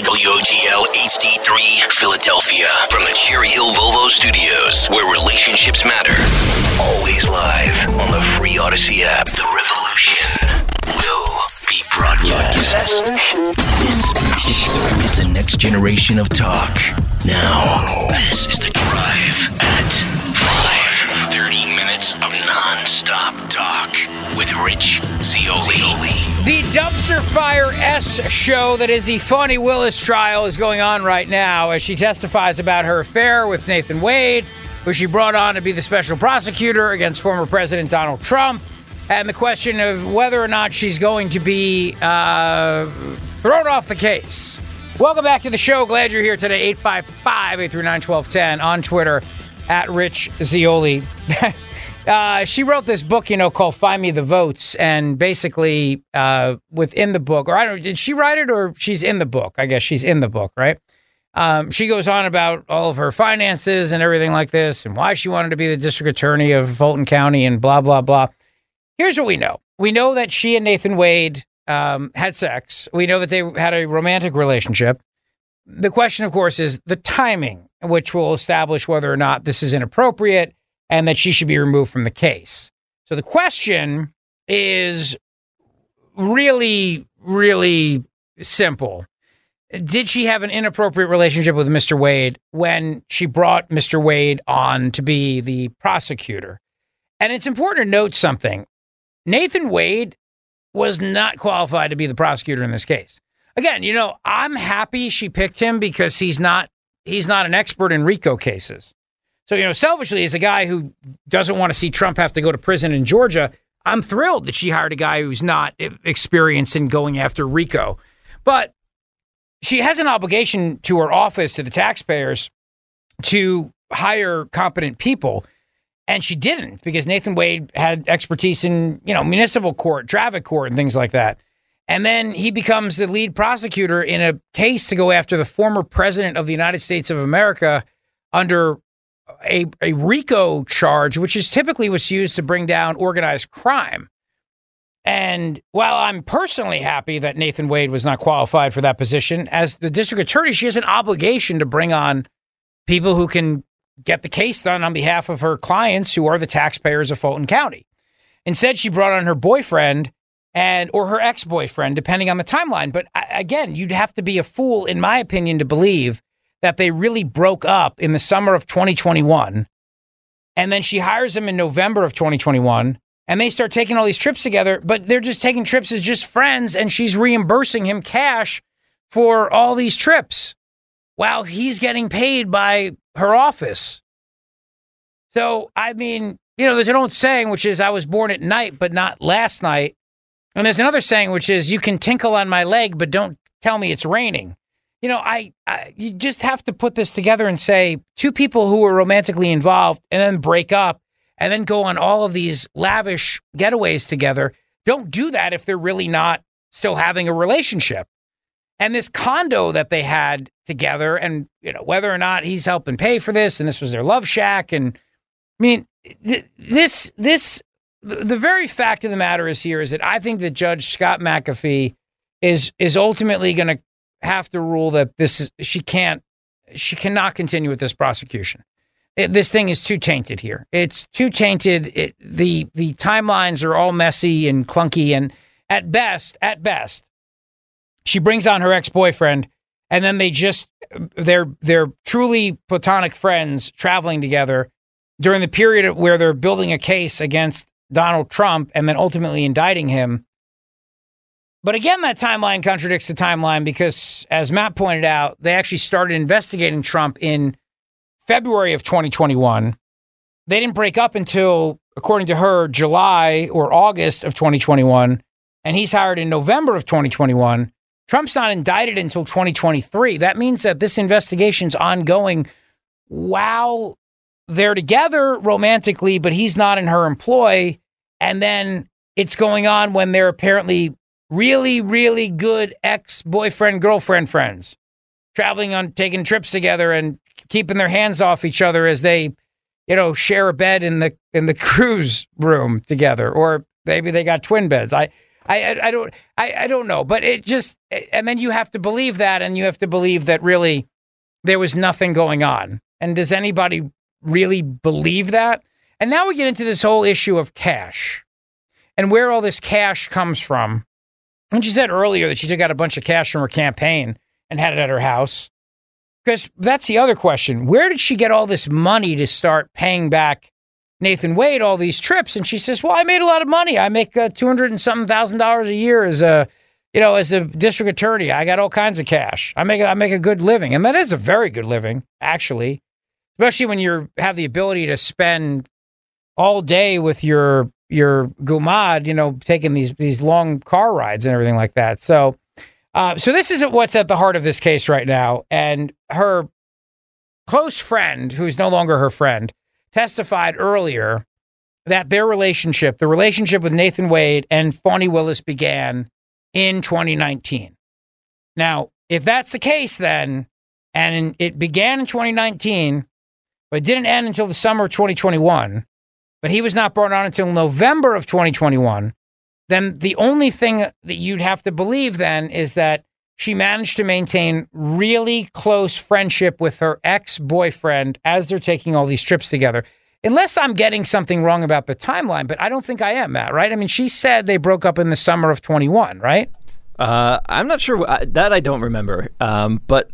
HD, WOGL, HD3, Philadelphia. From the Cherry Hill Volvo Studios, where relationships matter. Always live on the free Odyssey app. The revolution will be broadcast. This is the next generation of talk. Now, this is the drive at 5. 30 of non-stop talk with Rich Zeoli. The Dumpster Fire S show that is the Fani Willis trial is going on right now as she testifies about her affair with Nathan Wade, who she brought on to be the special prosecutor against former President Donald Trump, and the question of whether or not she's going to be uh, thrown off the case. Welcome back to the show. Glad you're here today. 855 839 1210 on Twitter at Rich Zeoli. Uh, she wrote this book, you know, called "Find Me the Votes," and basically, uh, within the book, or I don't, know, did she write it, or she's in the book? I guess she's in the book, right? Um, she goes on about all of her finances and everything like this, and why she wanted to be the district attorney of Fulton County, and blah blah blah. Here's what we know: we know that she and Nathan Wade um, had sex. We know that they had a romantic relationship. The question, of course, is the timing, which will establish whether or not this is inappropriate and that she should be removed from the case. So the question is really, really simple. Did she have an inappropriate relationship with Mr. Wade when she brought Mr. Wade on to be the prosecutor? And it's important to note something. Nathan Wade was not qualified to be the prosecutor in this case. Again, you know, I'm happy she picked him because he's not he's not an expert in RICO cases. So, you know, selfishly, as a guy who doesn't want to see Trump have to go to prison in Georgia, I'm thrilled that she hired a guy who's not experienced in going after RICO. But she has an obligation to her office, to the taxpayers, to hire competent people. And she didn't because Nathan Wade had expertise in, you know, municipal court, traffic court, and things like that. And then he becomes the lead prosecutor in a case to go after the former president of the United States of America under a, a RICO charge, which is typically what's used to bring down organized crime. And while I'm personally happy that Nathan Wade was not qualified for that position, as the district attorney, she has an obligation to bring on people who can get the case done on behalf of her clients who are the taxpayers of Fulton County. Instead, she brought on her boyfriend and or her ex-boyfriend depending on the timeline, but again, you'd have to be a fool in my opinion to believe that they really broke up in the summer of 2021. And then she hires him in November of 2021. And they start taking all these trips together, but they're just taking trips as just friends. And she's reimbursing him cash for all these trips while he's getting paid by her office. So, I mean, you know, there's an old saying, which is, I was born at night, but not last night. And there's another saying, which is, you can tinkle on my leg, but don't tell me it's raining you know, I, I, you just have to put this together and say two people who were romantically involved and then break up and then go on all of these lavish getaways together. Don't do that if they're really not still having a relationship. And this condo that they had together, and you know whether or not he's helping pay for this, and this was their love shack, and I mean th- this this the very fact of the matter is here is that I think that Judge Scott McAfee is is ultimately going to have to rule that this is she can't she cannot continue with this prosecution. It, this thing is too tainted here. It's too tainted. It, the the timelines are all messy and clunky, and at best, at best, she brings on her ex-boyfriend and then they just they're they're truly platonic friends traveling together during the period where they're building a case against Donald Trump and then ultimately indicting him. But again, that timeline contradicts the timeline because, as Matt pointed out, they actually started investigating Trump in February of 2021. They didn't break up until, according to her, July or August of 2021. And he's hired in November of 2021. Trump's not indicted until 2023. That means that this investigation's ongoing while they're together romantically, but he's not in her employ. And then it's going on when they're apparently really, really good ex boyfriend, girlfriend friends, traveling on taking trips together and keeping their hands off each other as they, you know, share a bed in the in the cruise room together, or maybe they got twin beds. I. I, I don't I, I don't know, but it just and then you have to believe that, and you have to believe that really there was nothing going on. And does anybody really believe that? And now we get into this whole issue of cash and where all this cash comes from. And she said earlier that she took out a bunch of cash from her campaign and had it at her house. Because that's the other question. Where did she get all this money to start paying back Nathan Wade all these trips? And she says, "Well, I made a lot of money. I make uh, two hundred and something thousand dollars a year as a, you know, as a district attorney. I got all kinds of cash. I make I make a good living, and that is a very good living, actually, especially when you have the ability to spend all day with your your gumad, you know, taking these these long car rides and everything like that. So, uh, so this is what's at the heart of this case right now. And her close friend, who's no longer her friend, testified earlier that their relationship, the relationship with Nathan Wade and Fani Willis, began in 2019. Now, if that's the case, then, and it began in 2019, but it didn't end until the summer of 2021 but he was not brought on until November of 2021, then the only thing that you'd have to believe then is that she managed to maintain really close friendship with her ex boyfriend as they're taking all these trips together. Unless I'm getting something wrong about the timeline, but I don't think I am, Matt, right? I mean, she said they broke up in the summer of 21, right? Uh, I'm not sure. That I don't remember. Um, but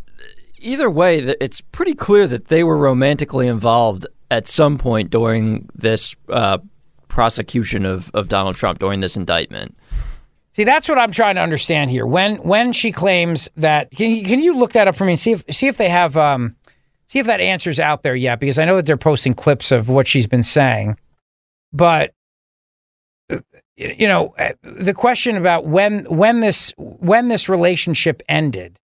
either way, it's pretty clear that they were romantically involved at some point during this uh, prosecution of, of Donald Trump, during this indictment. See, that's what I'm trying to understand here. When when she claims that, can you, can you look that up for me and see if see if they have um, see if that answer's out there yet? Because I know that they're posting clips of what she's been saying, but you know uh, the question about when when this when this relationship ended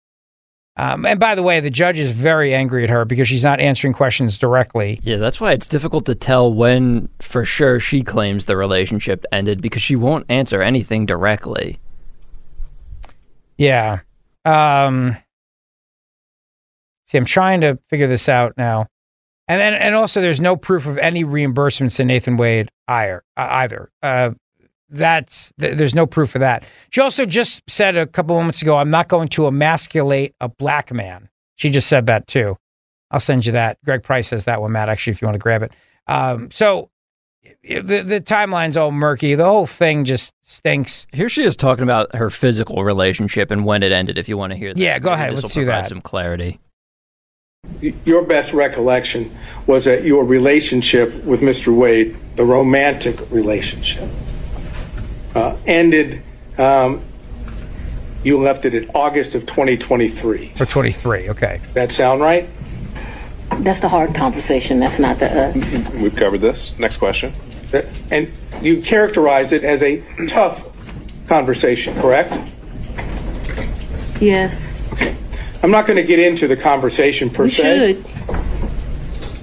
um, and by the way, the judge is very angry at her because she's not answering questions directly. Yeah, that's why it's difficult to tell when for sure she claims the relationship ended because she won't answer anything directly. Yeah. Um, see, I'm trying to figure this out now. And then, and also, there's no proof of any reimbursements to Nathan Wade either. either. Uh, that's th- there's no proof of that. She also just said a couple moments ago, "I'm not going to emasculate a black man." She just said that too. I'll send you that. Greg Price says that one, Matt. Actually, if you want to grab it. Um, so the the timeline's all murky. The whole thing just stinks. Here she is talking about her physical relationship and when it ended. If you want to hear that, yeah, go ahead. This Let's will do provide that. Some clarity. Your best recollection was that your relationship with Mr. Wade, the romantic relationship, uh, ended. Um, you left it in August of 2023. Or 23. Okay. That sound right? That's the hard conversation. That's not the. Uh, We've covered this. Next question. And you characterized it as a tough conversation, correct? yes, I'm not going to get into the conversation per we se. should.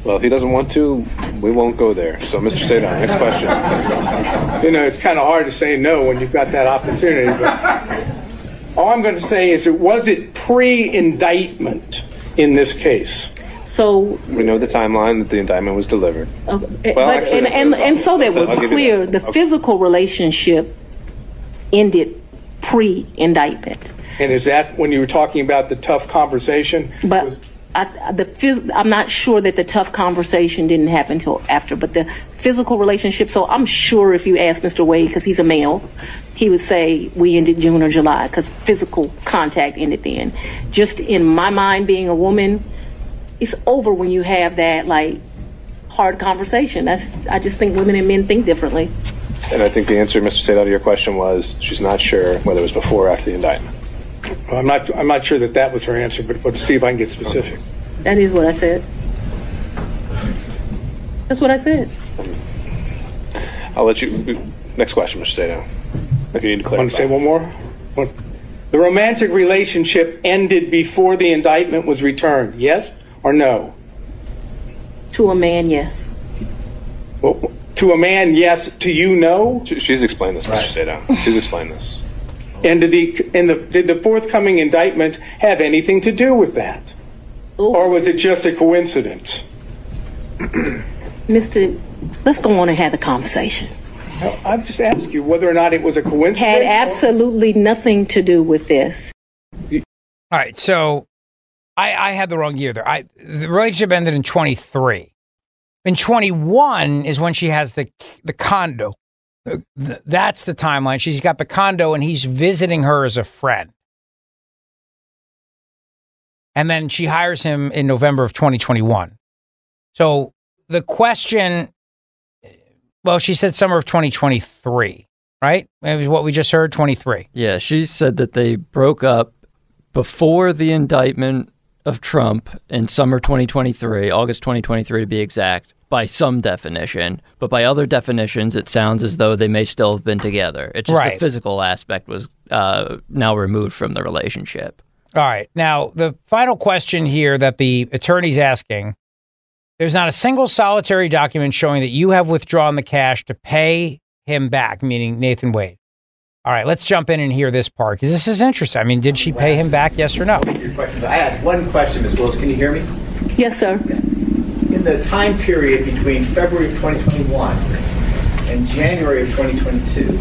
Well, if he doesn't want to, we won't go there. So, Mr. Sadow, next question. You know, it's kind of hard to say no when you've got that opportunity. But all I'm going to say is, it was it pre-indictment in this case. So, We know the timeline that the indictment was delivered. uh, but actually, and, and and so that I'll we're clear, that. the Okay. physical relationship ended pre-indictment. And is that when you were talking about the tough conversation? But was I, the phys- I'm not sure that the tough conversation didn't happen until after, but the physical relationship. So I'm sure if you ask Mr. Wade, because he's a male, he would say we ended June or July because physical contact ended then. Just in my mind, being a woman, it's over when you have that like hard conversation. That's I just think women and men think differently. And I think the answer, Mr. Sadow, to your question was she's not sure whether it was before or after the indictment. Well, I'm not, I'm not sure that that was her answer, but, but see if I can get specific. That is what I said. That's what I said. I'll let you. Next question, Mr. Sadow. If you need to clarify. Want to say one more? One. The romantic relationship ended before the indictment was returned. Yes or no? To a man, yes. Well, to a man, yes. To you, no. She's explained this, Mr. Sadow. She's explained this. And did the and the did the forthcoming indictment have anything to do with that, or was it just a coincidence? Mister, let's go on and have the conversation. No, I've just asked you whether or not it was a coincidence. Had or- absolutely nothing to do with this. All right, so I, I had the wrong year there. I the relationship ended in 23. In 21 is when she has the the condo. Th- That's the timeline. She's got the condo and he's visiting her as a friend. And then she hires him in November of 2021. So the question well, she said summer of 2023, right? Was what we just heard, 23. Yeah, she said that they broke up before the indictment of Trump in summer 2023, August 2023 to be exact, by some definition. But by other definitions, it sounds as though they may still have been together. It's just Right. the physical aspect was uh, now removed from the relationship. All right. Now, the final question here that the attorney's asking there's not a single solitary document showing that you have withdrawn the cash to pay him back, meaning Nathan Wade. All right, let's jump in and hear this part because this is interesting. I mean, did she pay him back? Yes or no? Your questions. I had one question, Ms. Willis. Can you hear me? Yes, sir. In the time period between February of 2021 and January of 2022,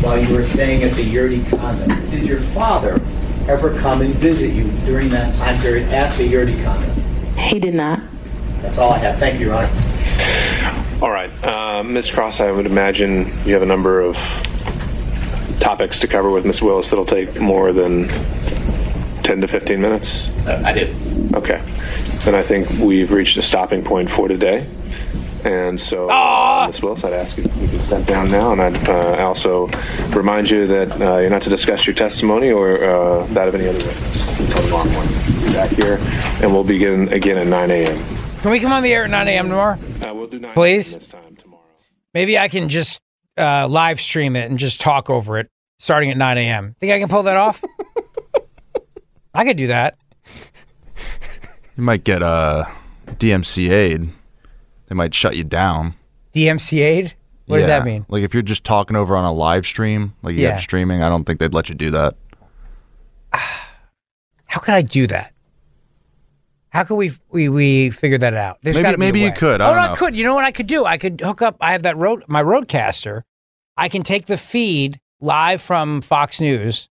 while you were staying at the Yeartie condo, did your father ever come and visit you during that time period at the Yeartie condo? He did not. That's all I have. Thank you, Your Honor. All right, uh, Ms. Cross, I would imagine you have a number of topics to cover with Ms. Willis that'll take more than 10 to 15 minutes. Uh, I did. Okay. Then I think we've reached a stopping point for today. And so, uh, Ms. Willis, I'd ask you if you could step down now. And I'd uh, also remind you that uh, you're not to discuss your testimony or uh, that of any other witness until tomorrow morning. Be back here, and we'll begin again at 9 a.m. Can we come on the air at 9 a.m. tomorrow? Uh, we'll do 9 Please? this time tomorrow. Maybe I can just uh, live stream it and just talk over it starting at 9 a.m. Think I can pull that off? I could do that. You might get uh, DMCA'd. They might shut you down. DMCA'd? What does Yeah. that mean? Like if you're just talking over on a live stream, like you Yeah. have streaming, I don't think they'd let you do that. How could I do that? How could we we we figure that out? There's Maybe- gotta be a maybe you way. could. I oh, don't no, I could. You know what I could do? I could hook up. I have that road my roadcaster. I can take the feed live from Fox News,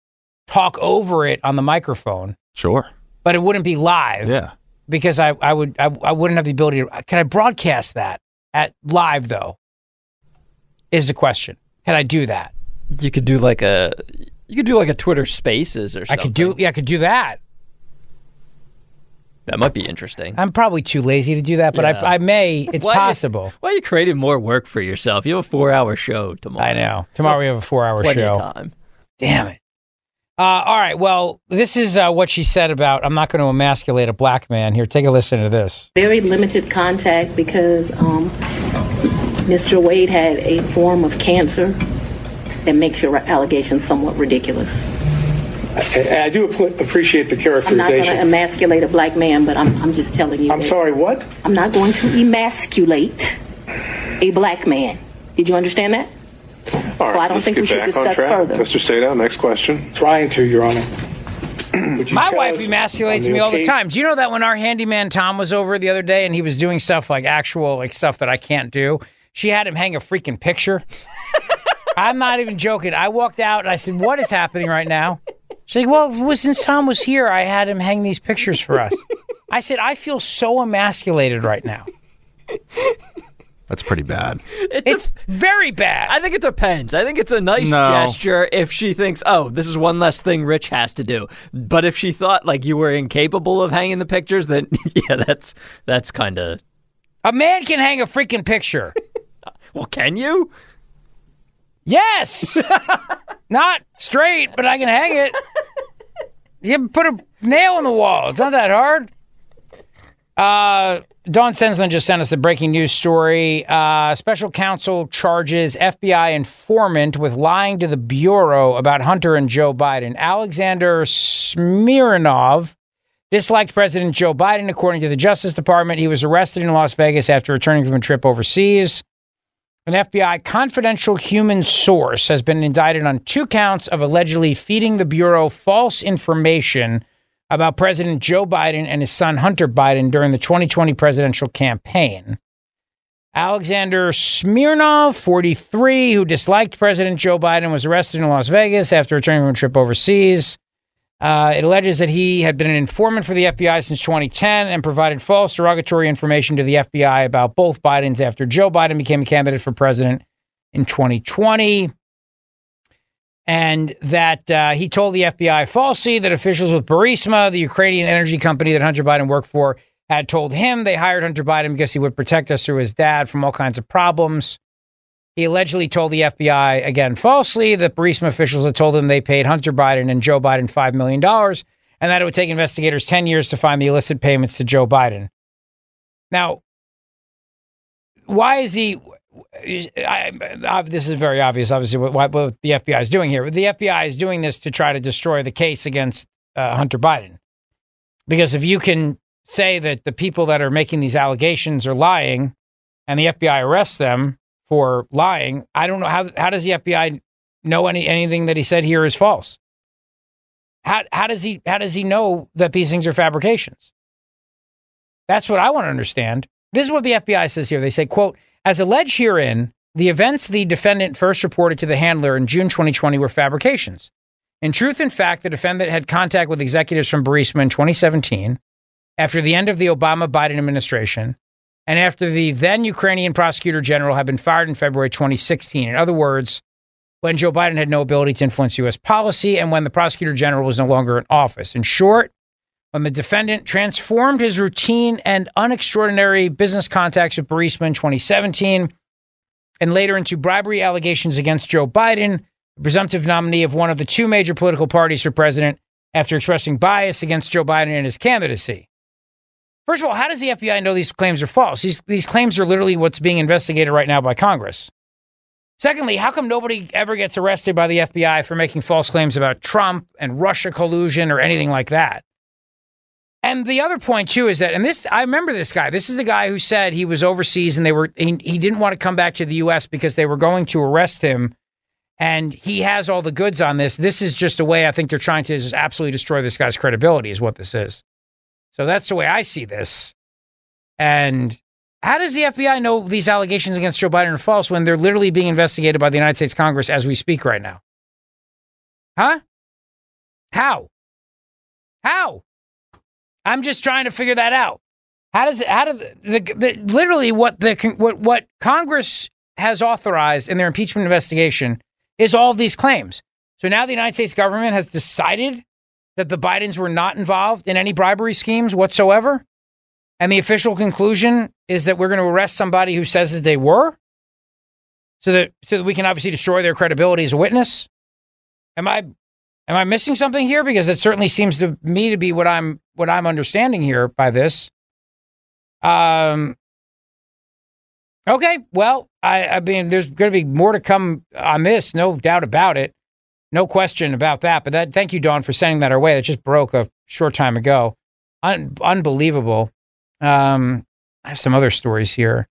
talk over it on the microphone, Sure. but it wouldn't be live. Yeah. because I, I would I, I wouldn't have the ability to can I broadcast that at live though is the question can I do that You could do like a you could do like a Twitter Spaces or something. I could do yeah I could do that that might be interesting. I'm probably too lazy to do that but Yeah. I, I may it's Why you- possible Why are you creating more work for yourself? You have a four-hour show tomorrow. I know tomorrow we have a four hour Plenty show of time. damn it uh, all right well this is uh, what she said about I'm not going to emasculate a black man here take a listen to this Very limited contact because um, Mr. Wade had a form of cancer that makes your allegations somewhat ridiculous. And I do ap- appreciate the characterization. I'm not going to characterization. emasculate a black man, but I'm, I'm just telling you. I'm that sorry, what? I'm not going to emasculate a black man. Did you understand that? All right, Well, I don't let's think get we should back on discuss track. further. Mr. Sadow, next question. Trying to, Your Honor. Would you My tell wife us emasculates on me all the occa- time. Do you know that when our handyman Tom was over the other day and he was doing stuff like actual like stuff that I can't do, she had him hang a freaking picture. I'm not even joking. I walked out and I said, "What is happening right now?" She's like, "Well, it since Tom was here, I had him hang these pictures for us." I said, I feel so emasculated right now. That's pretty bad. It's very bad. I think it depends. I think it's a nice No. gesture if she thinks, oh, this is one less thing Rich has to do. But if she thought like you were incapable of hanging the pictures, then yeah, that's that's kind of. A man can hang a freaking picture. Well, can you? Yes. not straight, but I can hang it. You put a nail in the wall. It's not that hard. Uh, Dawn Sensland just sent us a breaking news story. Uh, special counsel charges FBI informant with lying to the Bureau about Hunter and Joe Biden. Alexander Smirnov disliked President Joe Biden, according to the Justice Department. He was arrested in Las Vegas after returning from a trip overseas. An FBI confidential human source has been indicted on two counts of allegedly feeding the Bureau false information about President Joe Biden and his son Hunter Biden during the 2020 presidential campaign. Alexander Smirnov, 43, who disliked President Joe Biden, was arrested in Las Vegas after returning from a trip overseas. Uh, it alleges that he had been an informant for the FBI since 2010 and provided false derogatory information to the FBI about both Bidens after Joe Biden became a candidate for president in 2020. And that uh, he told the FBI falsely that officials with Burisma, the Ukrainian energy company that Hunter Biden worked for, had told him they hired Hunter Biden because he would protect us through his dad from all kinds of problems. He allegedly told the FBI, again falsely, that Burisma officials had told him they paid Hunter Biden and Joe Biden $5 million and that it would take investigators 10 years to find the illicit payments to Joe Biden. Now, why is the. I, I, this is very obvious, obviously, what, what the FBI is doing here. The FBI is doing this to try to destroy the case against uh, Hunter Biden. Because if you can say that the people that are making these allegations are lying and the FBI arrests them for lying, I don't know how how does the FBI know any anything that he said here is false? How how does he how does he know that these things are fabrications? That's what I want to understand. This is what the FBI says here. They say, quote, as alleged herein, the events the defendant first reported to the handler in June 2020 were fabrications. In truth and fact, the defendant had contact with executives from Burisma in 2017 after the end of the Obama Biden administration and after the then Ukrainian prosecutor general had been fired in February 2016. In other words, when Joe Biden had no ability to influence U.S. policy and when the prosecutor general was no longer in office. In short, when the defendant transformed his routine and unextraordinary business contacts with Burisma in 2017 and later into bribery allegations against Joe Biden, the presumptive nominee of one of the two major political parties for president, after expressing bias against Joe Biden and his candidacy. First of all, how does the FBI know these claims are false? These, these claims are literally what's being investigated right now by Congress. Secondly, how come nobody ever gets arrested by the FBI for making false claims about Trump and Russia collusion or anything like that? And the other point too is that, and this I remember this guy. This is the guy who said he was overseas and they were he, he didn't want to come back to the U.S. because they were going to arrest him, and he has all the goods on this. This is just a way I think they're trying to just absolutely destroy this guy's credibility. Is what this is. So that's the way I see this. And how does the FBI know these allegations against Joe Biden are false when they're literally being investigated by the United States Congress as we speak right now? Huh? How? How? I'm just trying to figure that out. How does it, how do the, the, the literally what the what what Congress has authorized in their impeachment investigation is all of these claims. So now the United States government has decided that the Bidens were not involved in any bribery schemes whatsoever. And the official conclusion is that we're going to arrest somebody who says that they were so that so that we can obviously destroy their credibility as a witness. Am I am I missing something here because it certainly seems to me to be what I'm what I'm understanding here by this. Um Okay, well, I, I mean, there's going to be more to come on this, no doubt about it. No question about that. But that, thank you, Dawn, for sending that our way. That just broke a short time ago. Un- unbelievable. Um, I have some other stories here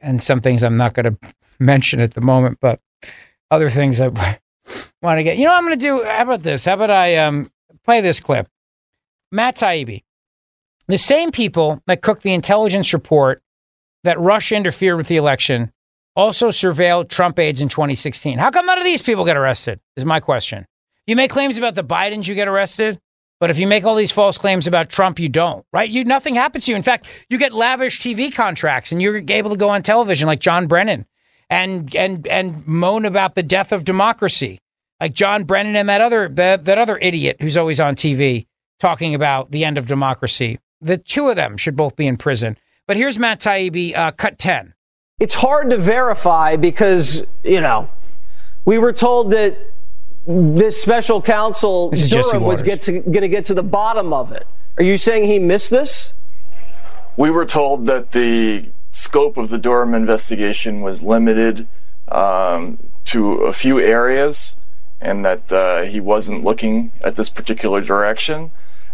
and some things I'm not going to mention at the moment, but other things I want to get. You know, I'm going to do. How about this? How about I um, play this clip? Matt Taibbi, the same people that cooked the intelligence report that Russia interfered with the election also surveilled Trump aides in 2016. How come none of these people get arrested? Is my question. You make claims about the Bidens, you get arrested. But if you make all these false claims about Trump, you don't, right? You nothing happens to you. In fact, you get lavish TV contracts, and you're able to go on television like John Brennan and and and moan about the death of democracy, like John Brennan and that other that, that other idiot who's always on TV talking about the end of democracy. The two of them should both be in prison. But here's Matt Taibbi, uh, cut ten. It's hard to verify because you know we were told that this special counsel This Durham was Waters. get to, going to get to the bottom of it. Are you saying he missed this? We were told that the scope of the Durham investigation was limited um, to a few areas and that uh, he wasn't looking at this particular direction.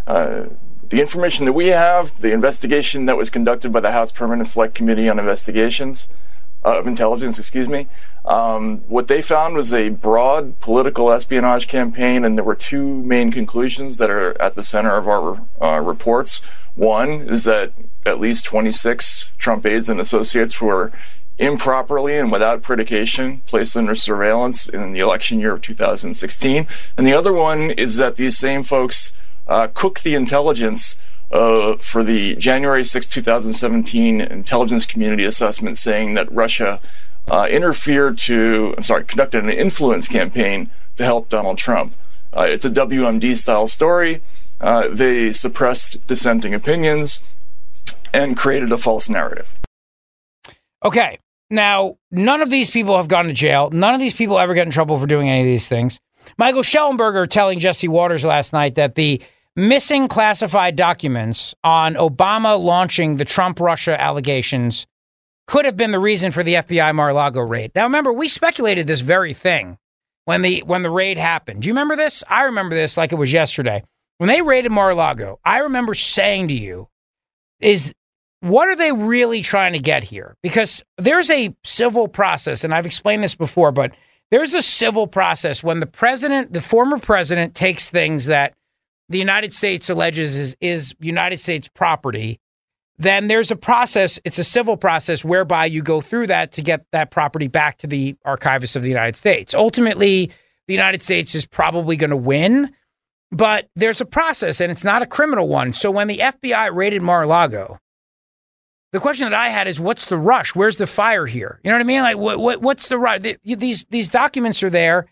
Uh, the information that we have, the investigation that was conducted by the House Permanent Select Committee on Investigations, uh, of Intelligence, excuse me, um, what they found was a broad political espionage campaign, and there were two main conclusions that are at the center of our uh, reports. One is that at least 26 Trump aides and associates were improperly and without predication placed under surveillance in the election year of 2016. And the other one is that these same folks uh, cooked the intelligence uh, for the January 6, 2017 intelligence community assessment saying that Russia uh, interfered to, I'm sorry, conducted an influence campaign to help Donald Trump. Uh, it's a WMD style story. Uh, they suppressed dissenting opinions and created a false narrative. Okay. Now, none of these people have gone to jail. None of these people ever get in trouble for doing any of these things. Michael Shellenberger telling Jesse Waters last night that the missing classified documents on Obama launching the Trump Russia allegations could have been the reason for the FBI Mar-a-Lago raid. Now remember, we speculated this very thing when the when the raid happened. Do you remember this? I remember this like it was yesterday. When they raided Mar-a-Lago, I remember saying to you is what are they really trying to get here? Because there's a civil process, and I've explained this before, but there's a civil process when the president, the former president, takes things that the United States alleges is, is United States property. Then there's a process, it's a civil process whereby you go through that to get that property back to the archivist of the United States. Ultimately, the United States is probably going to win, but there's a process and it's not a criminal one. So when the FBI raided Mar a Lago, the question that I had is, what's the rush? Where's the fire here? You know what I mean? Like, what, what what's the rush? These these documents are there.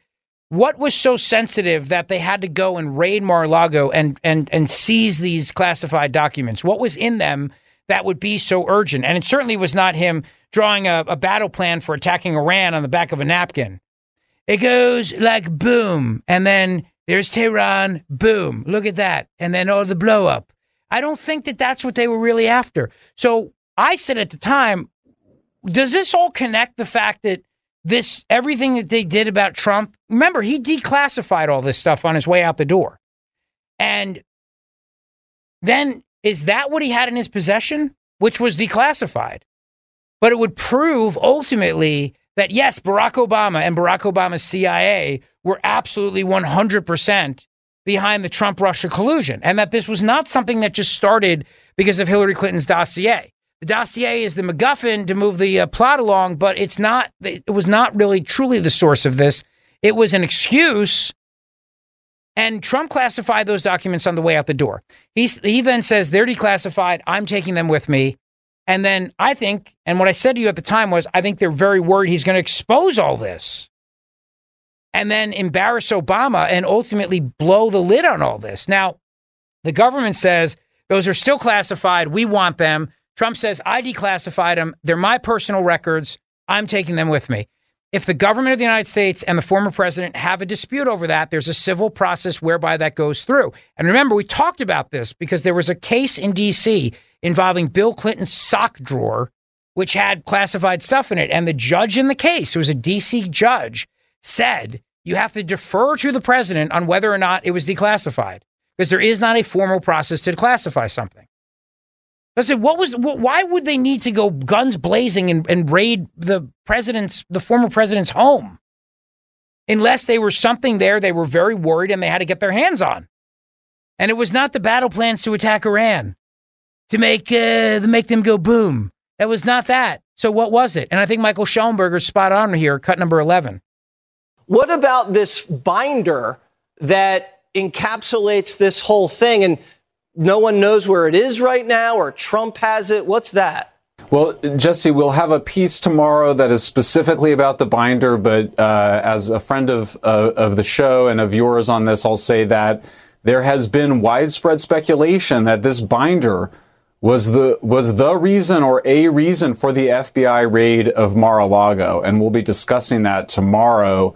What was so sensitive that they had to go and raid Mar-a-Lago and and and seize these classified documents? What was in them that would be so urgent? And it certainly was not him drawing a, a battle plan for attacking Iran on the back of a napkin. It goes like boom, and then there's Tehran, boom. Look at that, and then oh, the blow up. I don't think that that's what they were really after. So I said at the time, does this all connect the fact that this everything that they did about Trump? Remember, he declassified all this stuff on his way out the door. And then is that what he had in his possession, which was declassified? But it would prove ultimately that yes, Barack Obama and Barack Obama's CIA were absolutely 100% behind the Trump Russia collusion, and that this was not something that just started because of Hillary Clinton's dossier. The dossier is the MacGuffin to move the uh, plot along, but it's not. It was not really truly the source of this. It was an excuse, and Trump classified those documents on the way out the door. He he then says they're declassified. I'm taking them with me, and then I think, and what I said to you at the time was, I think they're very worried he's going to expose all this, and then embarrass Obama and ultimately blow the lid on all this. Now, the government says those are still classified. We want them. Trump says, I declassified them. They're my personal records. I'm taking them with me. If the government of the United States and the former president have a dispute over that, there's a civil process whereby that goes through. And remember, we talked about this because there was a case in D.C. involving Bill Clinton's sock drawer, which had classified stuff in it. And the judge in the case, who was a D.C. judge, said you have to defer to the president on whether or not it was declassified because there is not a formal process to declassify something. I said, what was, wh- why would they need to go guns blazing and, and raid the president's, the former president's home? Unless they were something there they were very worried and they had to get their hands on. And it was not the battle plans to attack Iran, to make, uh, to make them go boom. That was not that. So what was it? And I think Michael Shellenberger's spot on here, cut number 11. What about this binder that encapsulates this whole thing. And no one knows where it is right now, or Trump has it. What's that? Well, Jesse, we'll have a piece tomorrow that is specifically about the binder, but uh, as a friend of uh, of the show and of yours on this, I'll say that there has been widespread speculation that this binder was the was the reason or a reason for the FBI raid of Mar-a-Lago, and we'll be discussing that tomorrow.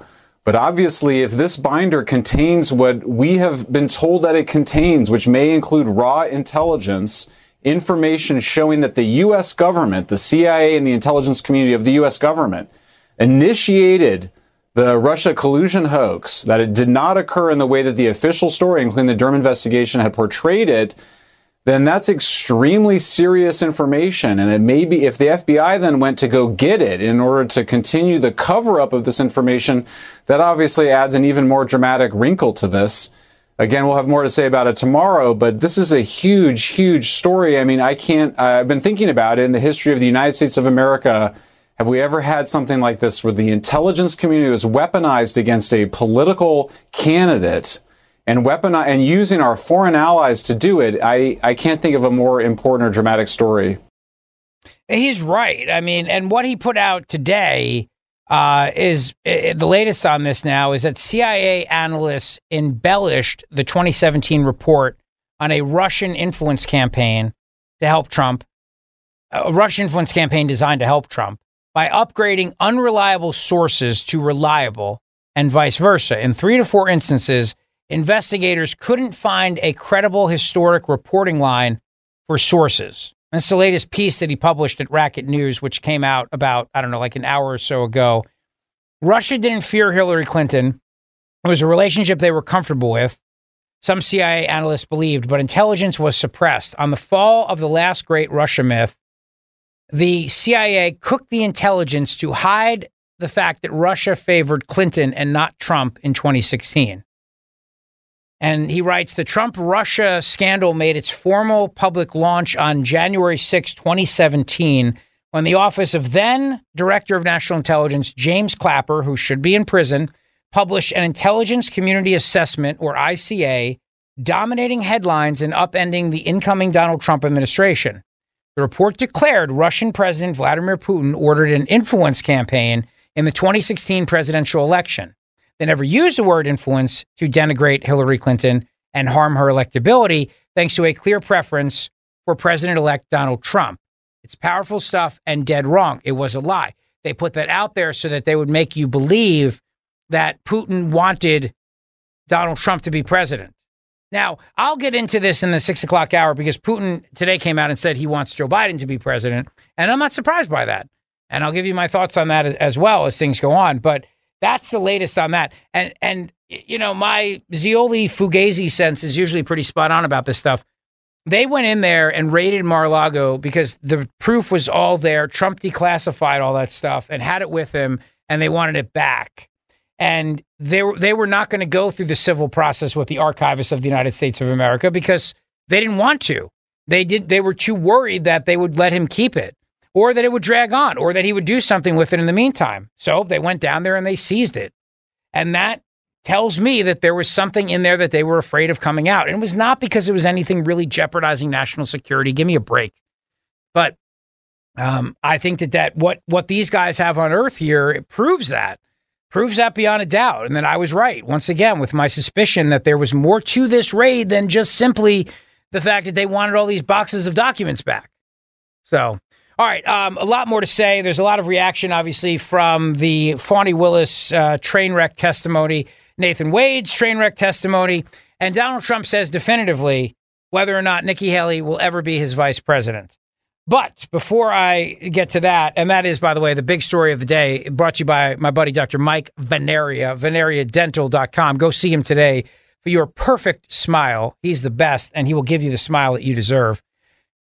But obviously, if this binder contains what we have been told that it contains, which may include raw intelligence information showing that the U.S. government, the CIA and the intelligence community of the U.S. government initiated the Russia collusion hoax, that it did not occur in the way that the official story, including the Durham investigation, had portrayed it, then that's extremely serious information. And it may be, if the FBI then went to go get it in order to continue the cover up of this information, that obviously adds an even more dramatic wrinkle to this. Again, we'll have more to say about it tomorrow, but this is a huge, huge story. I mean, I can't, I've been thinking about it in the history of the United States of America. Have we ever had something like this where the intelligence community was weaponized against a political candidate and weapon and using our foreign allies to do it? I, I can't think of a more important or dramatic story. He's right. I mean, and what he put out today uh, is uh, the latest on this now is that CIA analysts embellished the 2017 report on a Russian influence campaign to help Trump, a Russian influence campaign designed to help Trump by upgrading unreliable sources to reliable and vice versa. In three to four instances, investigators couldn't find a credible historic reporting line for sources. That's the latest piece that he published at Racket News, which came out about, I don't know, like an hour or so ago. Russia didn't fear Hillary Clinton. It was a relationship they were comfortable with. Some CIA analysts believed, but intelligence was suppressed. On the fall of the last great Russia myth, the CIA cooked the intelligence to hide the fact that Russia favored Clinton and not Trump in 2016. And he writes the Trump Russia scandal made its formal public launch on January 6, 2017, when the office of then Director of National Intelligence, James Clapper, who should be in prison, published an Intelligence Community Assessment, or ICA, dominating headlines and upending the incoming Donald Trump administration. The report declared Russian President Vladimir Putin ordered an influence campaign in the 2016 presidential election. They never used the word influence to denigrate Hillary Clinton and harm her electability, thanks to a clear preference for President elect Donald Trump. It's powerful stuff and dead wrong. It was a lie. They put that out there so that they would make you believe that Putin wanted Donald Trump to be president. Now, I'll get into this in the six o'clock hour because Putin today came out and said he wants Joe Biden to be president. And I'm not surprised by that. And I'll give you my thoughts on that as well as things go on. But that's the latest on that. And and you know, my Zeoli Fugazi sense is usually pretty spot on about this stuff. They went in there and raided Mar-a-Lago because the proof was all there. Trump declassified all that stuff and had it with him, and they wanted it back. And they were they were not going to go through the civil process with the archivists of the United States of America because they didn't want to. They did. They were too worried that they would let him keep it or that it would drag on, or that he would do something with it in the meantime. So they went down there and they seized it. And that tells me that there was something in there that they were afraid of coming out. And it was not because it was anything really jeopardizing national security. Give me a break. But um, I think that, that what, what these guys have on earth here proves that. Proves that beyond a doubt. And that I was right, once again, with my suspicion that there was more to this raid than just simply the fact that they wanted all these boxes of documents back. So all right, um, a lot more to say. There's a lot of reaction, obviously, from the Fani Willis uh, train wreck testimony, Nathan Wade's train wreck testimony, and Donald Trump says definitively whether or not Nikki Haley will ever be his vice president. But before I get to that, and that is, by the way, the big story of the day, brought to you by my buddy, Dr. Mike Veneria, veneriadental.com. Go see him today for your perfect smile. He's the best, and he will give you the smile that you deserve.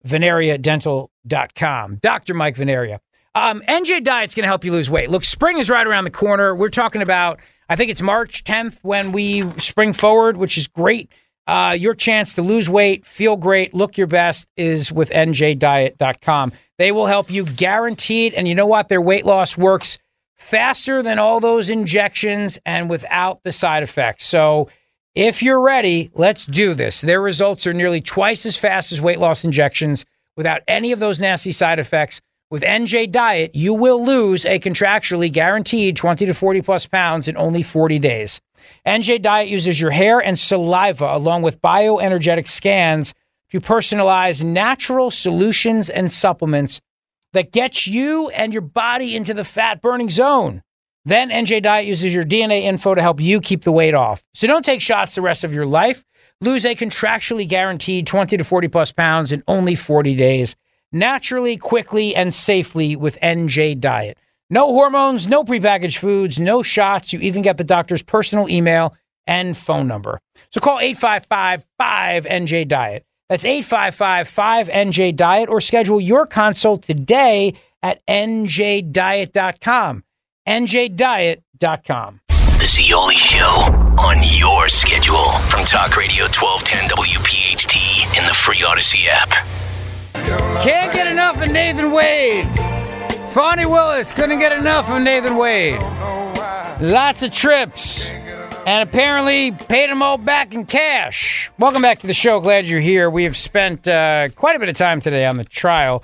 VeneriaDental.com. Dr. Mike Veneria. Um, NJ Diet's going to help you lose weight. Look, spring is right around the corner. We're talking about, I think it's March 10th when we spring forward, which is great. Uh, your chance to lose weight, feel great, look your best is with NJDiet.com. They will help you guaranteed. And you know what? Their weight loss works faster than all those injections and without the side effects. So If you're ready, let's do this. Their results are nearly twice as fast as weight loss injections without any of those nasty side effects. With NJ Diet, you will lose a contractually guaranteed 20 to 40 plus pounds in only 40 days. NJ Diet uses your hair and saliva along with bioenergetic scans to personalize natural solutions and supplements that get you and your body into the fat burning zone. Then NJ Diet uses your DNA info to help you keep the weight off. So don't take shots the rest of your life. Lose a contractually guaranteed 20 to 40 plus pounds in only 40 days. Naturally, quickly, and safely with NJ Diet. No hormones, no prepackaged foods, no shots. You even get the doctor's personal email and phone number. So call 855 5NJ Diet. That's 855 5NJ Diet or schedule your consult today at njdiet.com. njdiet.com. The Zeoli Show on your schedule from Talk Radio 1210 WPHT in the free Odyssey app. Can't get enough of Nathan Wade. Fani Willis couldn't get enough of Nathan Wade. Lots of trips. And apparently paid them all back in cash. Welcome back to the show. Glad you're here. We have spent uh, quite a bit of time today on the trial.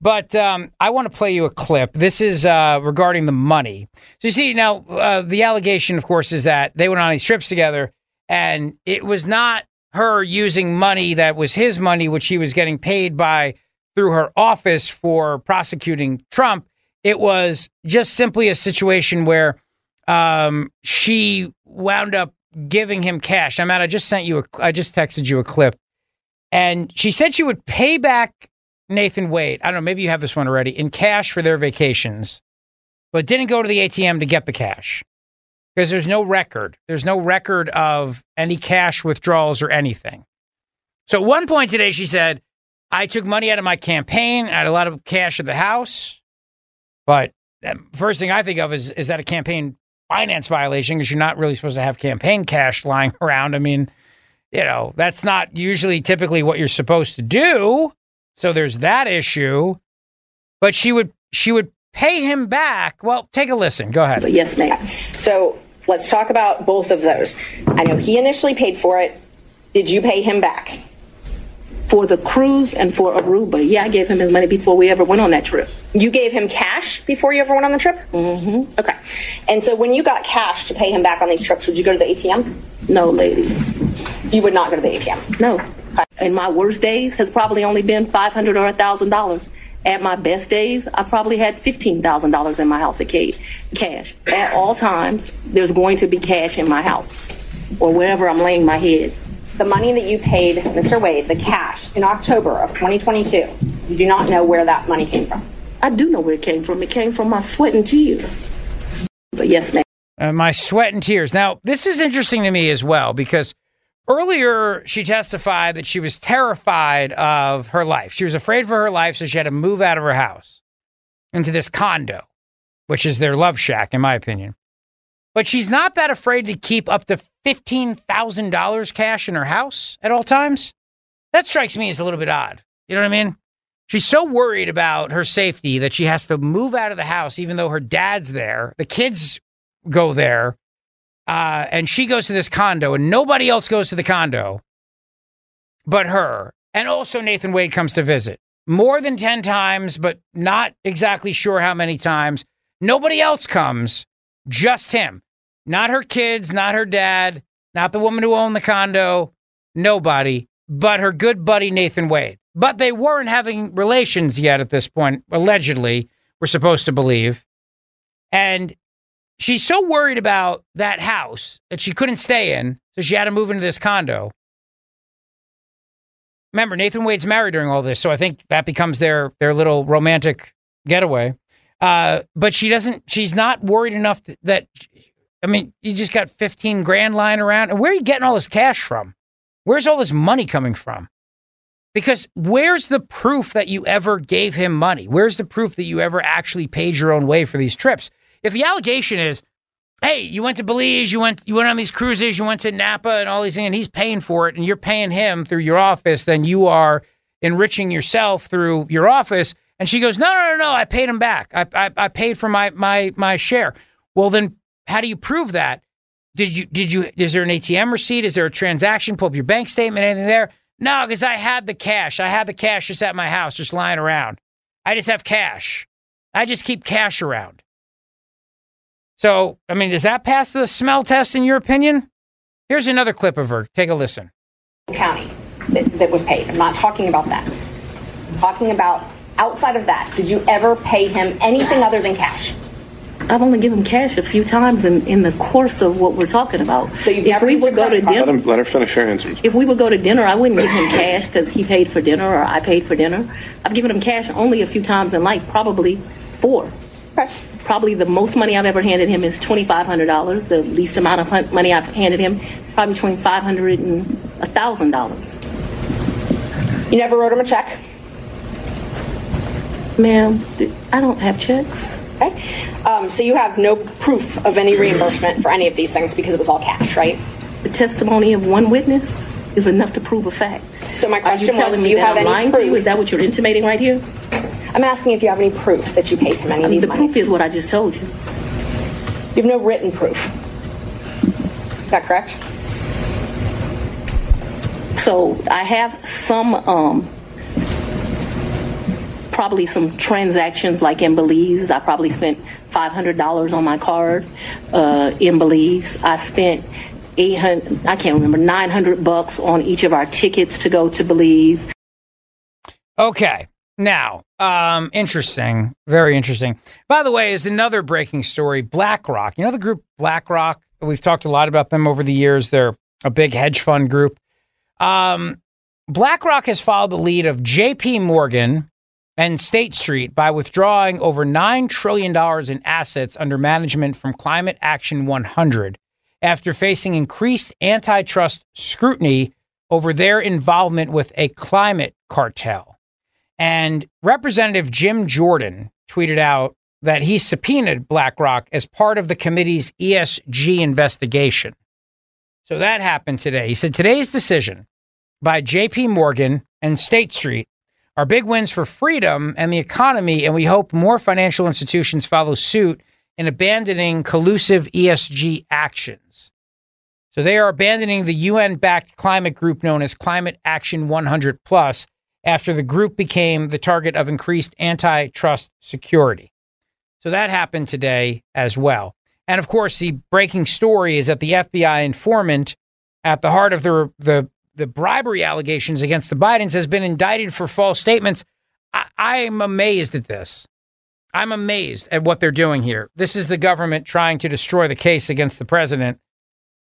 But um, I want to play you a clip. This is uh, regarding the money. So you see, now uh, the allegation, of course, is that they went on these trips together, and it was not her using money that was his money, which he was getting paid by through her office for prosecuting Trump. It was just simply a situation where um, she wound up giving him cash. I'm mean, I just sent you a, I just texted you a clip, and she said she would pay back Nathan Wade. I don't know, maybe you have this one already in cash for their vacations, but didn't go to the ATM to get the cash because there's no record. There's no record of any cash withdrawals or anything. So at one point today, she said, I took money out of my campaign. I had a lot of cash at the house. But first thing I think of is, is that a campaign finance violation because you're not really supposed to have campaign cash lying around. I mean, you know, that's not usually typically what you're supposed to do. So there's that issue. But she would she would pay him back. Well, take a listen. Go ahead. Yes, ma'am. So let's talk about both of those. I know he initially paid for it. Did you pay him back? For the cruise and for Aruba, yeah, I gave him his money before we ever went on that trip. You gave him cash before you ever went on the trip? Mm-hmm. Okay. And so when you got cash to pay him back on these trips, would you go to the ATM? No, lady. You would not go to the ATM? No. And my worst days has probably only been five hundred or a thousand dollars. At my best days, I probably had fifteen thousand dollars in my house at ca- cash. At all times, there's going to be cash in my house or wherever I'm laying my head. The money that you paid Mr. Wade, the cash, in October of 2022, you do not know where that money came from. I do know where it came from. It came from my sweat and tears. But yes, ma'am. Uh, my sweat and tears. Now, this is interesting to me as well because earlier she testified that she was terrified of her life. She was afraid for her life, so she had to move out of her house into this condo, which is their love shack, in my opinion. But she's not that afraid to keep up to $15,000 cash in her house at all times. That strikes me as a little bit odd. You know what I mean? She's so worried about her safety that she has to move out of the house, even though her dad's there. The kids go there, uh, and she goes to this condo, and nobody else goes to the condo but her. And also, Nathan Wade comes to visit more than 10 times, but not exactly sure how many times. Nobody else comes, just him. Not her kids, not her dad, not the woman who owned the condo, nobody, but her good buddy Nathan Wade. But they weren't having relations yet at this point, allegedly, we're supposed to believe. And she's so worried about that house that she couldn't stay in, so she had to move into this condo. Remember, Nathan Wade's married during all this, so I think that becomes their their little romantic getaway. Uh, but she doesn't. She's not worried enough that. I mean, you just got fifteen grand lying around, and where are you getting all this cash from? Where's all this money coming from? Because where's the proof that you ever gave him money? Where's the proof that you ever actually paid your own way for these trips? If the allegation is, hey, you went to Belize, you went you went on these cruises, you went to Napa and all these things, and he's paying for it, and you're paying him through your office, then you are enriching yourself through your office. And she goes, no, no, no, no, I paid him back. I, I, I paid for my my my share. Well, then how do you prove that? Did you did you is there an ATM receipt? Is there a transaction? Pull up your bank statement, anything there? No, because I had the cash. I had the cash just at my house, just lying around. I just have cash. I just keep cash around. So, I mean, does that pass the smell test in your opinion? Here's another clip of her. Take a listen. County that, that was paid. I'm not talking about that. I'm talking about outside of that. Did you ever pay him anything other than cash? I've only given him cash a few times in, in the course of what we're talking about. So you've if never we would go to dinner, Let, him, let her finish her answers. if we would go to dinner, I wouldn't give him cash because he paid for dinner or I paid for dinner. I've given him cash only a few times in life, probably four. Probably the most money I've ever handed him is twenty five hundred dollars. The least amount of money I've handed him, probably between $500 and a thousand dollars. You never wrote him a check? Ma'am, I don't have checks. Okay. Um, so you have no proof of any reimbursement for any of these things because it was all cash, right? The testimony of one witness is enough to prove a fact. So my Are question you telling was, me do you that have I'm any lying proof? to you? Is that what you're intimating right here? I'm asking if you have any proof that you paid him any of these the monies. proof is what I just told you. You have no written proof. Is that correct? So I have some, um, probably some transactions like in Belize. I probably spent five hundred dollars on my card uh, in Belize. I spent eight hundred. I can't remember nine hundred bucks on each of our tickets to go to Belize. Okay. Now, um, interesting. Very interesting. By the way, is another breaking story BlackRock. You know the group BlackRock? We've talked a lot about them over the years. They're a big hedge fund group. Um, BlackRock has followed the lead of JP Morgan and State Street by withdrawing over $9 trillion in assets under management from Climate Action 100 after facing increased antitrust scrutiny over their involvement with a climate cartel. And Representative Jim Jordan tweeted out that he subpoenaed BlackRock as part of the committee's ESG investigation. So that happened today. He said today's decision by JP Morgan and State Street are big wins for freedom and the economy, and we hope more financial institutions follow suit in abandoning collusive ESG actions. So they are abandoning the UN backed climate group known as Climate Action 100 Plus after the group became the target of increased antitrust security. So that happened today as well. And of course, the breaking story is that the FBI informant at the heart of the, the, the bribery allegations against the Bidens has been indicted for false statements. I, I'm amazed at this. I'm amazed at what they're doing here. This is the government trying to destroy the case against the president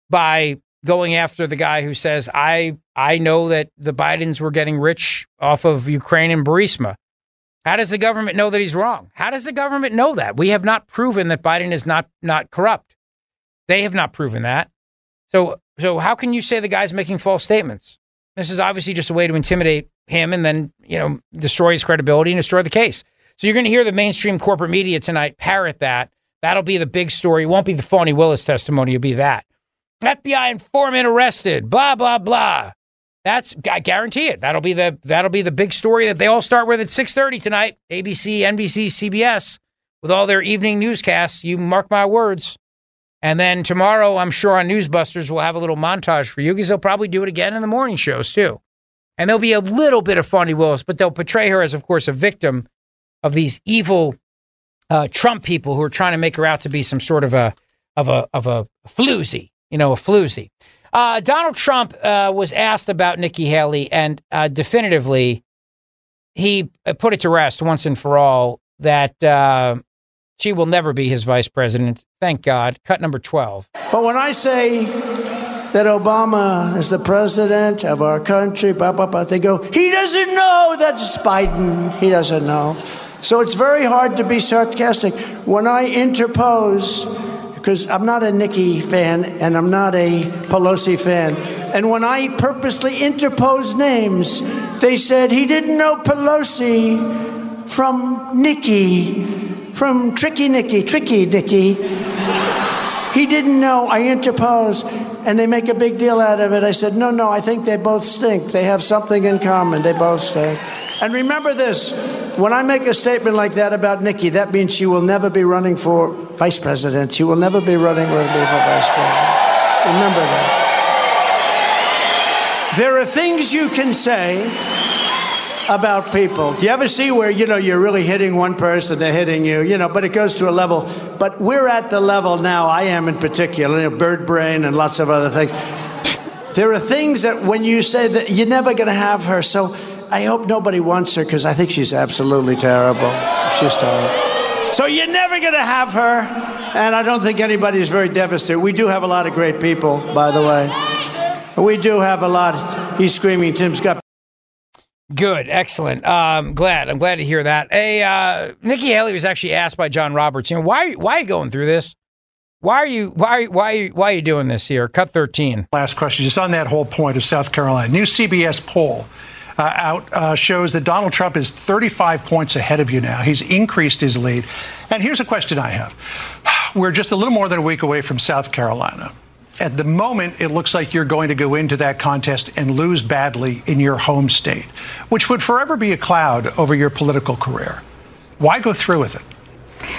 by going after the guy who says, I, I know that the Bidens were getting rich off of Ukraine and Burisma. How does the government know that he's wrong? How does the government know that? We have not proven that Biden is not not corrupt. They have not proven that. So so how can you say the guy's making false statements? This is obviously just a way to intimidate him and then, you know, destroy his credibility and destroy the case. So you're going to hear the mainstream corporate media tonight parrot that. That'll be the big story. It won't be the phony Willis testimony, it'll be that. FBI informant arrested, blah blah blah. That's I guarantee it. That'll be the that'll be the big story that they all start with at 6:30 tonight. ABC, NBC, CBS with all their evening newscasts. You mark my words. And then tomorrow, I'm sure on Newsbusters we'll have a little montage for you because they'll probably do it again in the morning shows too. And there'll be a little bit of Fani Willis, but they'll portray her as, of course, a victim of these evil uh, Trump people who are trying to make her out to be some sort of a of a of a floozy, you know, a floozy. Uh, Donald Trump uh, was asked about Nikki Haley, and uh, definitively, he uh, put it to rest once and for all that uh, she will never be his vice president. Thank God. Cut number 12. But when I say that Obama is the president of our country, blah, blah, blah, they go, he doesn't know that's Biden. He doesn't know. So it's very hard to be sarcastic. When I interpose, because I'm not a Nikki fan and I'm not a Pelosi fan, and when I purposely interpose names, they said he didn't know Pelosi from Nikki, from Tricky Nikki, Tricky Nikki. He didn't know. I interposed, and they make a big deal out of it. I said, no, no, I think they both stink. They have something in common. They both stink. And remember this when I make a statement like that about Nikki, that means she will never be running for vice president. She will never be running for vice president. Remember that. There are things you can say about people. Do you ever see where, you know, you're really hitting one person, they're hitting you, you know, but it goes to a level. But we're at the level now, I am in particular, you know, bird brain and lots of other things. There are things that when you say that you're never going to have her, so I hope nobody wants her because I think she's absolutely terrible. She's terrible. So you're never going to have her, and I don't think anybody is very devastated. We do have a lot of great people, by the way. We do have a lot. He's screaming, Tim's got. Good, excellent. Um, glad. I'm glad to hear that. Hey, uh, Nikki Haley was actually asked by John Roberts, you know, why, why are you going through this? Why are you why why why are you doing this here? Cut 13. Last question, just on that whole point of South Carolina. New CBS poll uh, out uh, shows that Donald Trump is 35 points ahead of you now. He's increased his lead. And here's a question I have: We're just a little more than a week away from South Carolina. At the moment, it looks like you're going to go into that contest and lose badly in your home state, which would forever be a cloud over your political career. Why go through with it?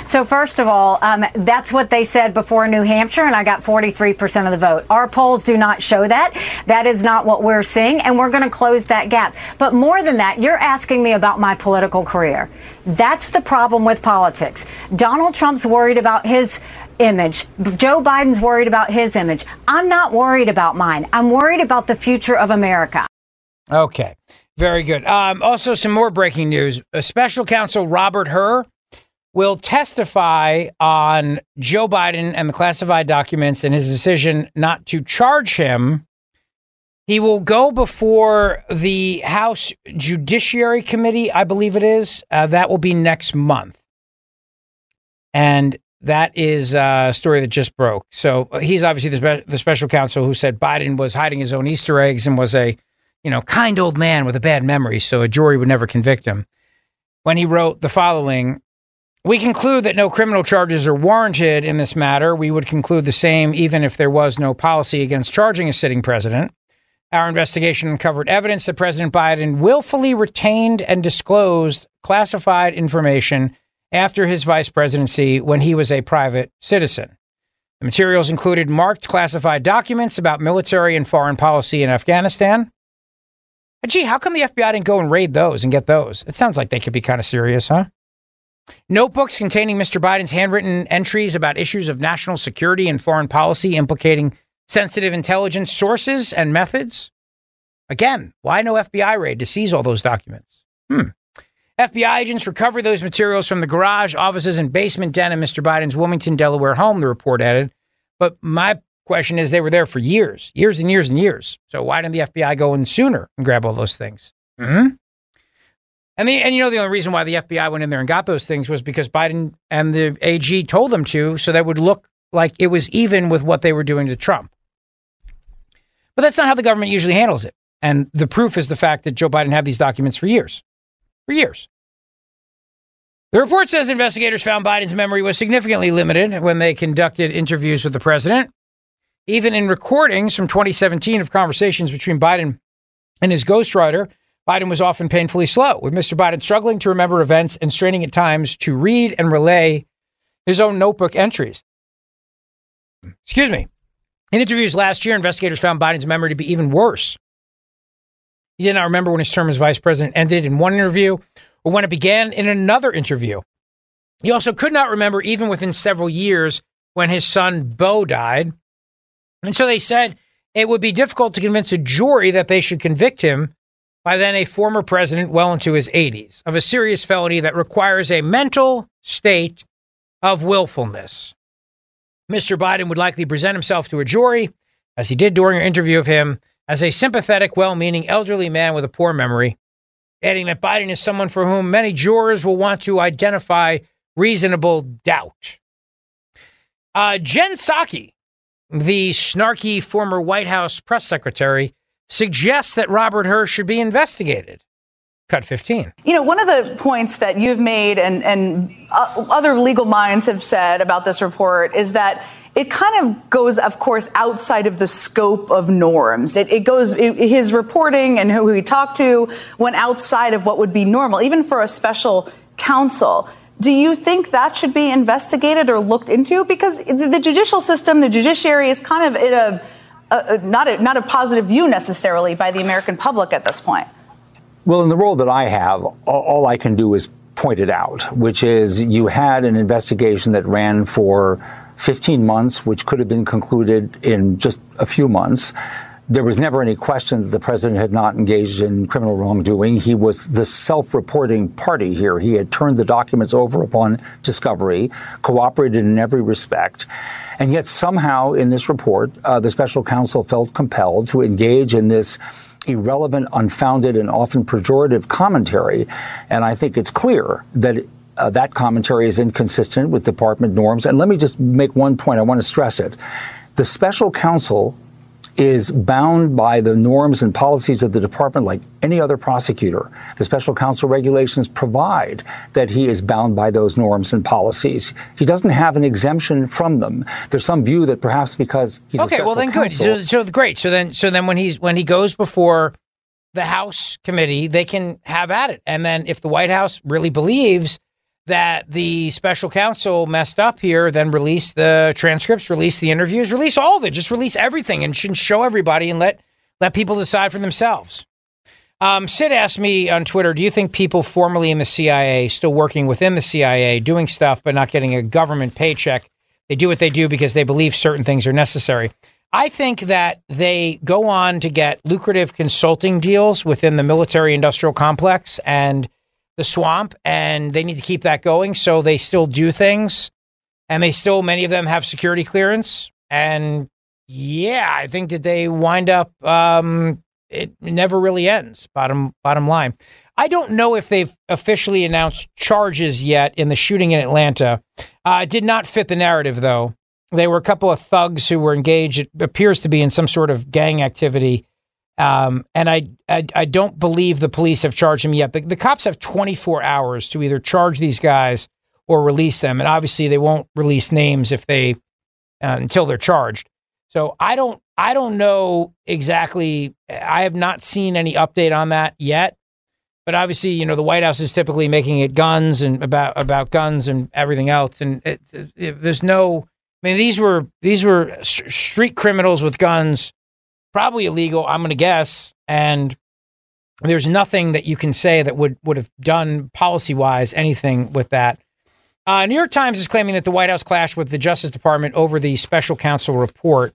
So, first of all, um, that's what they said before New Hampshire, and I got 43% of the vote. Our polls do not show that. That is not what we're seeing, and we're going to close that gap. But more than that, you're asking me about my political career. That's the problem with politics. Donald Trump's worried about his image. Joe Biden's worried about his image. I'm not worried about mine. I'm worried about the future of America. Okay. Very good. Um, also, some more breaking news. A special counsel Robert Hur will testify on Joe Biden and the classified documents and his decision not to charge him. He will go before the House Judiciary Committee, I believe it is. Uh, that will be next month. And that is a story that just broke. So uh, he's obviously the, spe- the special counsel who said Biden was hiding his own Easter eggs and was a, you know, kind old man with a bad memory, so a jury would never convict him. When he wrote the following, we conclude that no criminal charges are warranted in this matter. We would conclude the same even if there was no policy against charging a sitting president. Our investigation uncovered evidence that President Biden willfully retained and disclosed classified information after his vice presidency when he was a private citizen. The materials included marked classified documents about military and foreign policy in Afghanistan. And gee, how come the FBI didn't go and raid those and get those? It sounds like they could be kind of serious, huh? Notebooks containing Mr. Biden's handwritten entries about issues of national security and foreign policy implicating sensitive intelligence sources and methods. Again, why no FBI raid to seize all those documents? Hmm. FBI agents recovered those materials from the garage, offices, and basement den in Mr. Biden's Wilmington, Delaware home, the report added. But my question is, they were there for years, years and years and years. So why didn't the FBI go in sooner and grab all those things? hmm And the, and you know the only reason why the FBI went in there and got those things was because Biden and the AG told them to, so that would look like it was even with what they were doing to Trump. But that's not how the government usually handles it. And the proof is the fact that Joe Biden had these documents for years. For years. The report says investigators found Biden's memory was significantly limited when they conducted interviews with the president. Even in recordings from 2017 of conversations between Biden and his ghostwriter, Biden was often painfully slow, with Mr. Biden struggling to remember events and straining at times to read and relay his own notebook entries. Excuse me. In interviews last year, investigators found Biden's memory to be even worse. He did not remember when his term as vice president ended in one interview or when it began in another interview. He also could not remember, even within several years, when his son Beau died. And so they said it would be difficult to convince a jury that they should convict him by then a former president well into his 80s of a serious felony that requires a mental state of willfulness. Mr. Biden would likely present himself to a jury, as he did during an interview of him, as a sympathetic, well meaning elderly man with a poor memory, adding that Biden is someone for whom many jurors will want to identify reasonable doubt. Uh, Jen Psaki, the snarky former White House press secretary, suggests that Robert Hur should be investigated. Cut 15. You know, one of the points that you've made and, and uh, other legal minds have said about this report is that it kind of goes, of course, outside of the scope of norms. It, it goes, it, his reporting and who he talked to went outside of what would be normal, even for a special counsel. Do you think that should be investigated or looked into? Because the judicial system, the judiciary is kind of in a not a, not a positive view necessarily by the American public at this point. Well, in the role that I have, all, all I can do is point it out, which is you had an investigation that ran for 15 months, which could have been concluded in just a few months. There was never any question that the president had not engaged in criminal wrongdoing. He was the self reporting party here. He had turned the documents over upon discovery, cooperated in every respect. And yet, somehow, in this report, uh, the special counsel felt compelled to engage in this irrelevant, unfounded, and often pejorative commentary. And I think it's clear that uh, that commentary is inconsistent with department norms. And let me just make one point. I want to stress it. The special counsel is bound by the norms and policies of the department like any other prosecutor. The special counsel regulations provide that he is bound by those norms and policies. He doesn't have an exemption from them. There's some view that perhaps because he's okay. well, then counsel, good. So, so great. So then, so then when he's when he goes before the House committee, they can have at it. And then if the White House really believes that the special counsel messed up here, then release the transcripts, release the interviews, release all of it, just release everything and show everybody and let let people decide for themselves. Um, Sid asked me on Twitter, do you think people formerly in the CIA, still working within the CIA, doing stuff but not getting a government paycheck, they do what they do because they believe certain things are necessary? I think that they go on to get lucrative consulting deals within the military industrial complex and the swamp and they need to keep that going. So they still do things and they still, many of them have security clearance. And yeah, I think that they wind up, um, it never really ends. Bottom, bottom line. I don't know if they've officially announced charges yet in the shooting in Atlanta. Uh, it did not fit the narrative, though. They were a couple of thugs who were engaged, it appears to be in some sort of gang activity um, and I, I, I don't believe the police have charged him yet. The, cops have 24 hours to either charge these guys or release them, and obviously they won't release names if they uh, until they're charged. So I don't I don't know exactly. I have not seen any update on that yet. But obviously, you know, the White House is typically making it guns and about about guns and everything else. And it, it, there's no. I mean, these were these were street criminals with guns probably illegal, I'm going to guess. And there's nothing that you can say that would, would have done policy wise anything with that. Uh, New York Times is claiming that the White House clashed with the Justice Department over the special counsel report.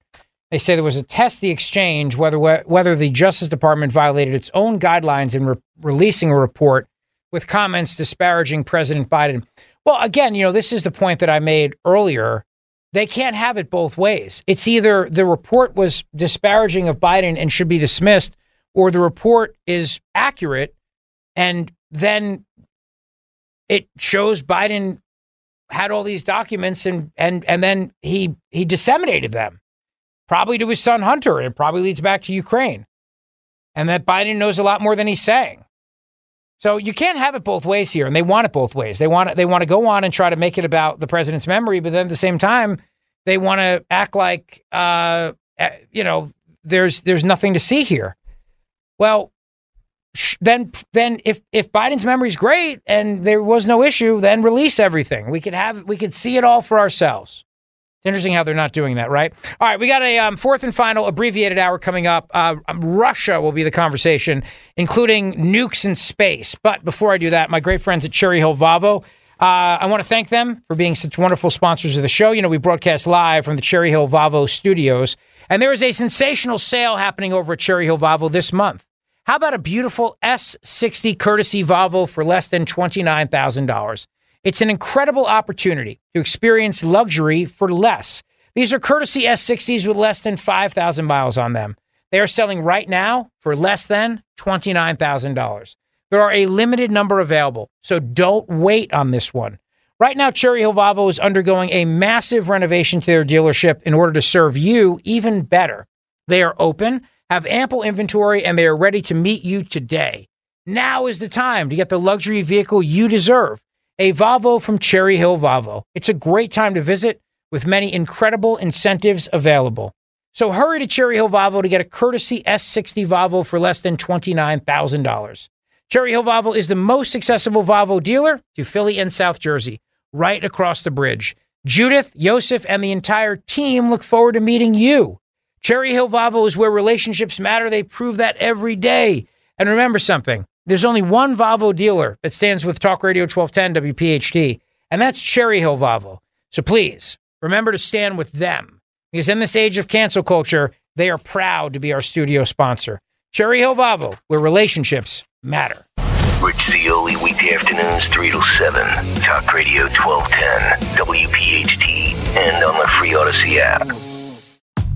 They say there was a testy exchange whether whether the Justice Department violated its own guidelines in re- releasing a report with comments disparaging President Biden. Well, again, you know, this is the point that I made earlier. They can't have it both ways. It's either the report was disparaging of Biden and should be dismissed, or the report is accurate and then it shows Biden had all these documents and and and then he he disseminated them probably to his son Hunter and it probably leads back to Ukraine and that Biden knows a lot more than he's saying so you can't have it both ways here, and they want it both ways. They want they want to go on and try to make it about the president's memory, but then at the same time, they want to act like uh, eh, you know there's there's nothing to see here. Well, then then if if Biden's memory is great and there was no issue, then release everything. We could have we could see it all for ourselves. It's interesting how they're not doing that, right? All right, we got a um, fourth and final abbreviated hour coming up. Uh, um, Russia will be the conversation, including nukes in space. But before I do that, my great friends at Cherry Hill Volvo. Uh, I want to thank them for being such wonderful sponsors of the show. You know, we broadcast live from the Cherry Hill Volvo studios, and there is a sensational sale happening over at Cherry Hill Volvo this month. How about a beautiful S60 courtesy Volvo for less than $29,000? It's an incredible opportunity to experience luxury for less. These are courtesy S60s with less than 5,000 miles on them. They are selling right now for less than $29,000. There are a limited number available, so don't wait on this one. Right now, Cherry Hill Volvo is undergoing a massive renovation to their dealership in order to serve you even better. They are open, have ample inventory, and they are ready to meet you today. Now is the time to get the luxury vehicle you deserve a Volvo from Cherry Hill Volvo. It's a great time to visit with many incredible incentives available. So hurry to Cherry Hill Volvo to get a courtesy S60 Volvo for less than $29,000. Cherry Hill Volvo is the most accessible Volvo dealer to Philly and South Jersey, right across the bridge. Judith, Yosef, and the entire team look forward to meeting you. Cherry Hill Volvo is where relationships matter. They prove that every day. And remember something there's only one Volvo dealer that stands with Talk Radio 1210 WPHT, and that's Cherry Hill Volvo. So please remember to stand with them because in this age of cancel culture, they are proud to be our studio sponsor. Cherry Hill Volvo, where relationships matter. Rich Zeoli, weekday afternoons, 3 to 7. Talk Radio 1210, WPHT, and on the free Odyssey app.